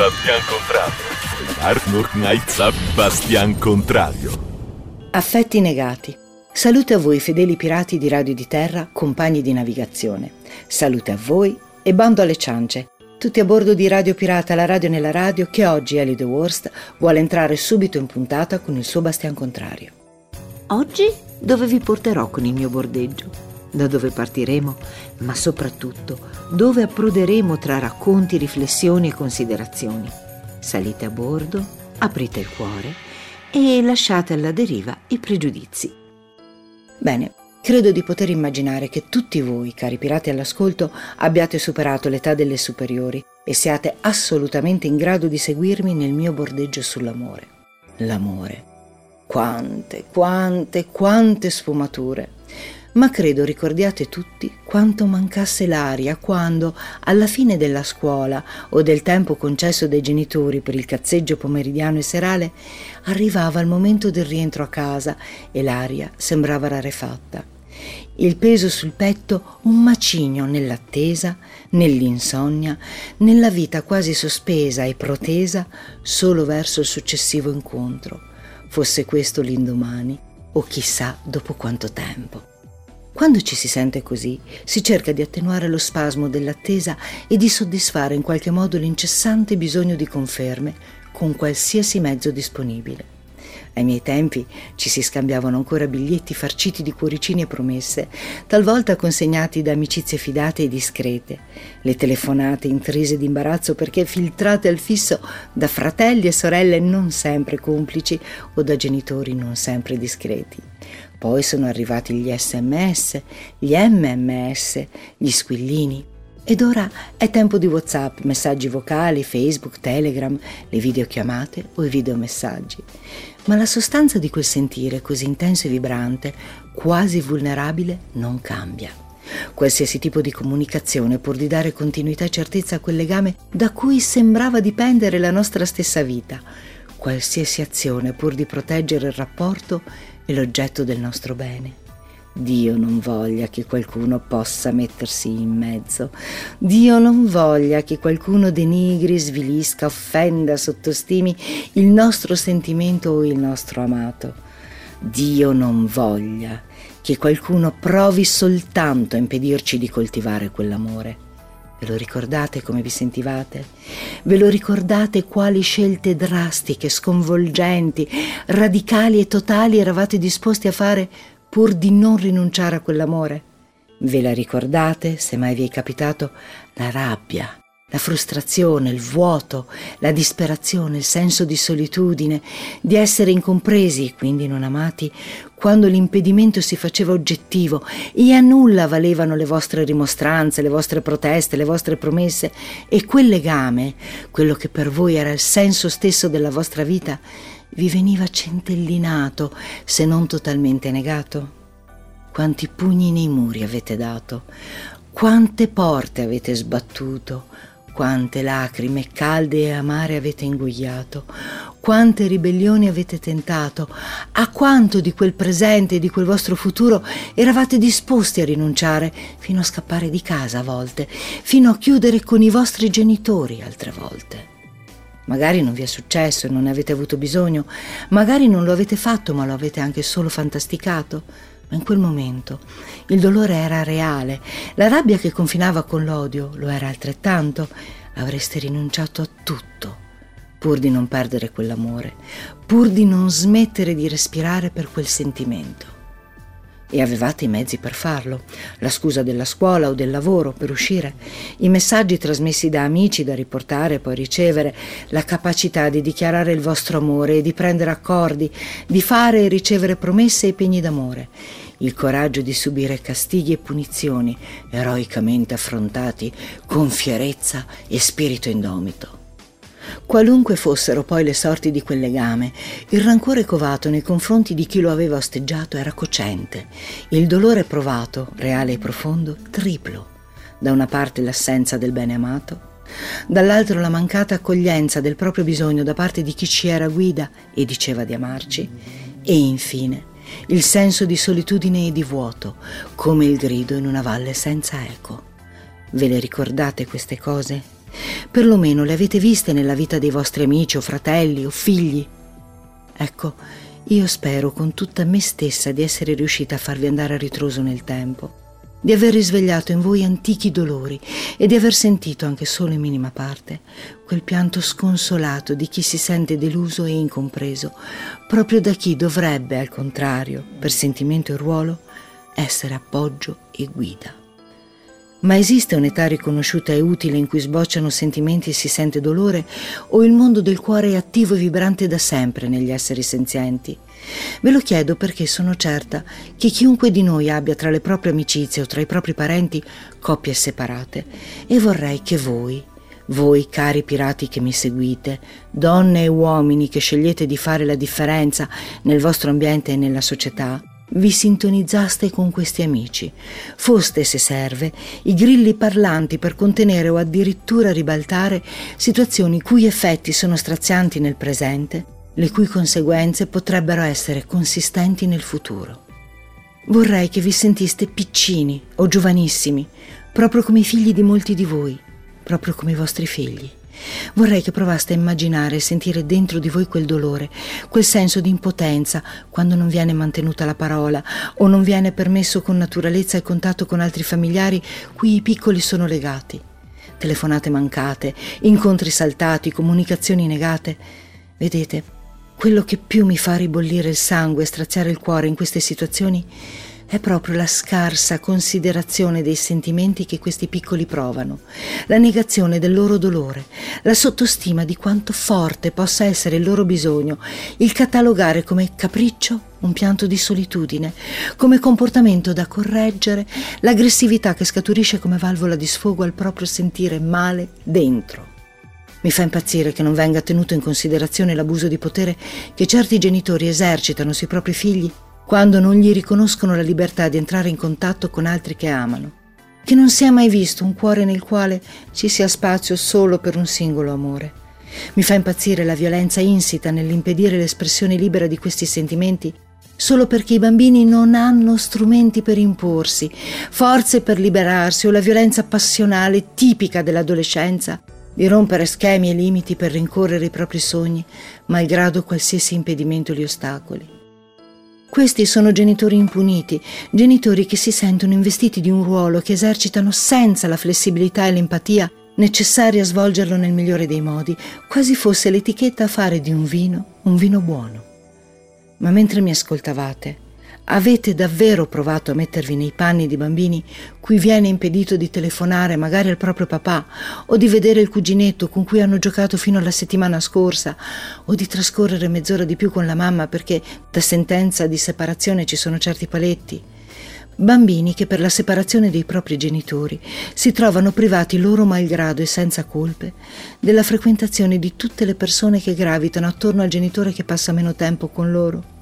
Bastian Contrario. Arnold Knight Bastian Contrario. Affetti negati. Salute a voi fedeli pirati di Radio di Terra, compagni di navigazione. Salute a voi e bando alle ciance. Tutti a bordo di Radio Pirata, la radio nella radio, che oggi Ellie The Worst vuole entrare subito in puntata con il suo Bastian Contrario. Oggi dove vi porterò con il mio bordeggio? Da dove partiremo? Ma soprattutto dove approderemo tra racconti, riflessioni e considerazioni. Salite a bordo, aprite il cuore e lasciate alla deriva i pregiudizi. Bene, Credo di poter immaginare che tutti voi, cari pirati all'ascolto, abbiate superato l'età delle superiori e siate assolutamente in grado di seguirmi nel mio bordeggio sull'amore. L'amore. Quante, quante, quante sfumature ma credo ricordiate tutti quanto mancasse l'aria quando, alla fine della scuola o del tempo concesso dai genitori per il cazzeggio pomeridiano e serale, arrivava il momento del rientro a casa e l'aria sembrava rarefatta. Il peso sul petto un macigno nell'attesa, nell'insonnia, nella vita quasi sospesa e protesa solo verso il successivo incontro, fosse questo l'indomani o chissà dopo quanto tempo. Quando ci si sente così, si cerca di attenuare lo spasmo dell'attesa e di soddisfare in qualche modo l'incessante bisogno di conferme con qualsiasi mezzo disponibile. Ai miei tempi ci si scambiavano ancora biglietti farciti di cuoricini e promesse, talvolta consegnati da amicizie fidate e discrete, le telefonate intrise di imbarazzo perché filtrate al fisso da fratelli e sorelle non sempre complici o da genitori non sempre discreti. Poi sono arrivati gli sms, gli mms, gli squillini. Ed ora è tempo di WhatsApp, messaggi vocali, Facebook, Telegram, le videochiamate o i videomessaggi. Ma la sostanza di quel sentire così intenso e vibrante, quasi vulnerabile, non cambia. Qualsiasi tipo di comunicazione pur di dare continuità e certezza a quel legame da cui sembrava dipendere la nostra stessa vita, qualsiasi azione pur di proteggere il rapporto e l'oggetto del nostro bene. Dio non voglia che qualcuno possa mettersi in mezzo. Dio non voglia che qualcuno denigri, svilisca, offenda, sottostimi il nostro sentimento o il nostro amato. Dio non voglia che qualcuno provi soltanto a impedirci di coltivare quell'amore. Ve lo ricordate come vi sentivate? Ve lo ricordate quali scelte drastiche, sconvolgenti, radicali e totali eravate disposti a fare pur di non rinunciare a quell'amore? Ve la ricordate, se mai vi è capitato, la rabbia, la frustrazione, il vuoto, la disperazione, il senso di solitudine, di essere incompresi e quindi non amati, quando l'impedimento si faceva oggettivo e a nulla valevano le vostre rimostranze, le vostre proteste, le vostre promesse e quel legame, quello che per voi era il senso stesso della vostra vita, vi veniva centellinato, se non totalmente negato? Quanti pugni nei muri avete dato, quante porte avete sbattuto, quante lacrime calde e amare avete ingoiato, quante ribellioni avete tentato, a quanto di quel presente e di quel vostro futuro eravate disposti a rinunciare, fino a scappare di casa a volte, fino a chiudere con i vostri genitori altre volte. Magari non vi è successo e non ne avete avuto bisogno, magari non lo avete fatto ma lo avete anche solo fantasticato, ma in quel momento il dolore era reale, la rabbia che confinava con l'odio lo era altrettanto, avreste rinunciato a tutto pur di non perdere quell'amore, pur di non smettere di respirare per quel sentimento. E avevate i mezzi per farlo, la scusa della scuola o del lavoro per uscire, i messaggi trasmessi da amici da riportare e poi ricevere, la capacità di dichiarare il vostro amore e di prendere accordi, di fare e ricevere promesse e pegni d'amore, il coraggio di subire castighi e punizioni eroicamente affrontati con fierezza e spirito indomito. Qualunque fossero poi le sorti di quel legame, il rancore covato nei confronti di chi lo aveva osteggiato era cocente, il dolore provato, reale e profondo, triplo. Da una parte l'assenza del bene amato, dall'altro la mancata accoglienza del proprio bisogno da parte di chi ci era guida e diceva di amarci, e infine il senso di solitudine e di vuoto, come il grido in una valle senza eco. Ve le ricordate queste cose? Perlomeno le avete viste nella vita dei vostri amici o fratelli o figli. Ecco, io spero con tutta me stessa di essere riuscita a farvi andare a ritroso nel tempo, di aver risvegliato in voi antichi dolori e di aver sentito, anche solo in minima parte, quel pianto sconsolato di chi si sente deluso e incompreso, proprio da chi dovrebbe, al contrario, per sentimento e ruolo, essere appoggio e guida. Ma esiste un'età riconosciuta e utile in cui sbocciano sentimenti e si sente dolore, o il mondo del cuore è attivo e vibrante da sempre negli esseri senzienti? Ve lo chiedo perché sono certa che chiunque di noi abbia tra le proprie amicizie o tra i propri parenti coppie separate e vorrei che voi, voi cari pirati che mi seguite, donne e uomini che scegliete di fare la differenza nel vostro ambiente e nella società, vi sintonizzaste con questi amici. Foste, se serve, i grilli parlanti per contenere o addirittura ribaltare situazioni cui effetti sono strazianti nel presente, le cui conseguenze potrebbero essere consistenti nel futuro. Vorrei che vi sentiste piccini o giovanissimi, proprio come i figli di molti di voi, proprio come i vostri figli. Vorrei che provaste a immaginare e sentire dentro di voi quel dolore, quel senso di impotenza quando non viene mantenuta la parola o non viene permesso con naturalezza il contatto con altri familiari cui i piccoli sono legati. Telefonate mancate, incontri saltati, comunicazioni negate. Vedete, quello che più mi fa ribollire il sangue e straziare il cuore in queste situazioni è proprio la scarsa considerazione dei sentimenti che questi piccoli provano, la negazione del loro dolore, la sottostima di quanto forte possa essere il loro bisogno, il catalogare come capriccio un pianto di solitudine, come comportamento da correggere, l'aggressività che scaturisce come valvola di sfogo al proprio sentire male dentro. Mi fa impazzire che non venga tenuto in considerazione l'abuso di potere che certi genitori esercitano sui propri figli quando non gli riconoscono la libertà di entrare in contatto con altri che amano, che non sia mai visto un cuore nel quale ci sia spazio solo per un singolo amore. Mi fa impazzire la violenza insita nell'impedire l'espressione libera di questi sentimenti solo perché i bambini non hanno strumenti per imporsi, forze per liberarsi o la violenza passionale tipica dell'adolescenza di rompere schemi e limiti per rincorrere i propri sogni, malgrado qualsiasi impedimento li ostacoli. Questi sono genitori impuniti, genitori che si sentono investiti di un ruolo che esercitano senza la flessibilità e l'empatia necessarie a svolgerlo nel migliore dei modi, quasi fosse l'etichetta a fare di un vino un vino buono. Ma mentre mi ascoltavate, Avete davvero provato a mettervi nei panni di bambini cui viene impedito di telefonare magari al proprio papà o di vedere il cuginetto con cui hanno giocato fino alla settimana scorsa o di trascorrere mezz'ora di più con la mamma perché da sentenza di separazione ci sono certi paletti? Bambini che per la separazione dei propri genitori si trovano privati loro malgrado e senza colpe della frequentazione di tutte le persone che gravitano attorno al genitore che passa meno tempo con loro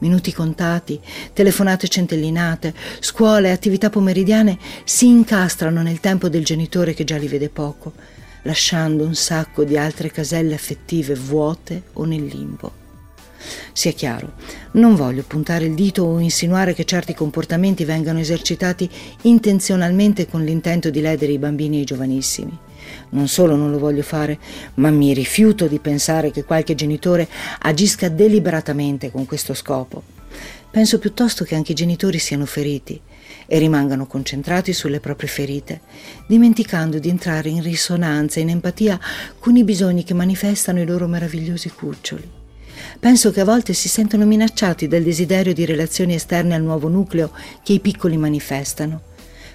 minuti contati, telefonate centellinate, scuole e attività pomeridiane si incastrano nel tempo del genitore che già li vede poco, lasciando un sacco di altre caselle affettive vuote o nel limbo. Sia chiaro, non voglio puntare il dito o insinuare che certi comportamenti vengano esercitati intenzionalmente con l'intento di ledere i bambini e i giovanissimi. Non solo non lo voglio fare, ma mi rifiuto di pensare che qualche genitore agisca deliberatamente con questo scopo. Penso piuttosto che anche i genitori siano feriti e rimangano concentrati sulle proprie ferite, dimenticando di entrare in risonanza e in empatia con i bisogni che manifestano i loro meravigliosi cuccioli. Penso che a volte si sentono minacciati dal desiderio di relazioni esterne al nuovo nucleo che i piccoli manifestano.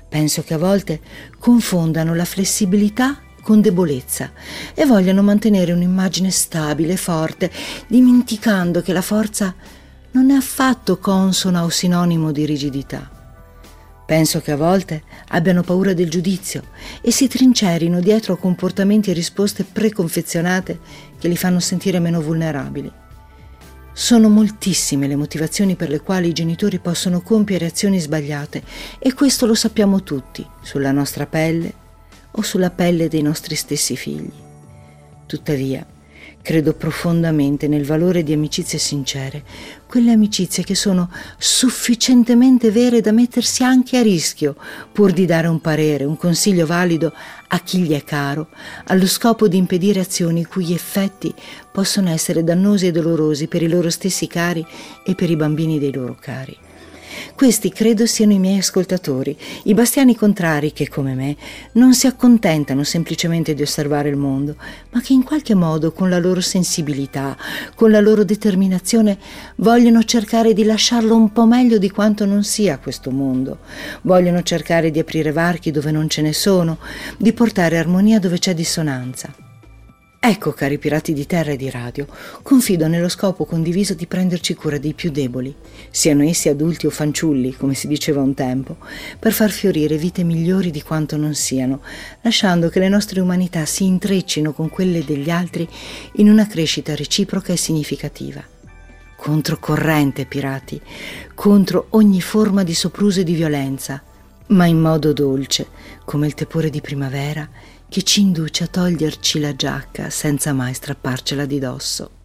Penso che a volte confondano la flessibilità con debolezza e vogliono mantenere un'immagine stabile forte, dimenticando che la forza non è affatto consona o sinonimo di rigidità. Penso che a volte abbiano paura del giudizio e si trincerino dietro a comportamenti e risposte preconfezionate che li fanno sentire meno vulnerabili. Sono moltissime le motivazioni per le quali i genitori possono compiere azioni sbagliate e questo lo sappiamo tutti, sulla nostra pelle o sulla pelle dei nostri stessi figli. Tuttavia, Credo profondamente nel valore di amicizie sincere, quelle amicizie che sono sufficientemente vere da mettersi anche a rischio, pur di dare un parere, un consiglio valido a chi gli è caro, allo scopo di impedire azioni i cui effetti possono essere dannosi e dolorosi per i loro stessi cari e per i bambini dei loro cari. Questi credo siano i miei ascoltatori, i bastiani contrari che, come me, non si accontentano semplicemente di osservare il mondo, ma che in qualche modo, con la loro sensibilità, con la loro determinazione, vogliono cercare di lasciarlo un po' meglio di quanto non sia questo mondo. Vogliono cercare di aprire varchi dove non ce ne sono, di portare armonia dove c'è dissonanza. Ecco, cari pirati di terra e di radio, confido nello scopo condiviso di prenderci cura dei più deboli, siano essi adulti o fanciulli, come si diceva un tempo, per far fiorire vite migliori di quanto non siano, lasciando che le nostre umanità si intreccino con quelle degli altri in una crescita reciproca e significativa. Controcorrente, pirati, contro ogni forma di sopruso e di violenza, ma in modo dolce, come il tepore di primavera che ci induce a toglierci la giacca senza mai strapparcela di dosso.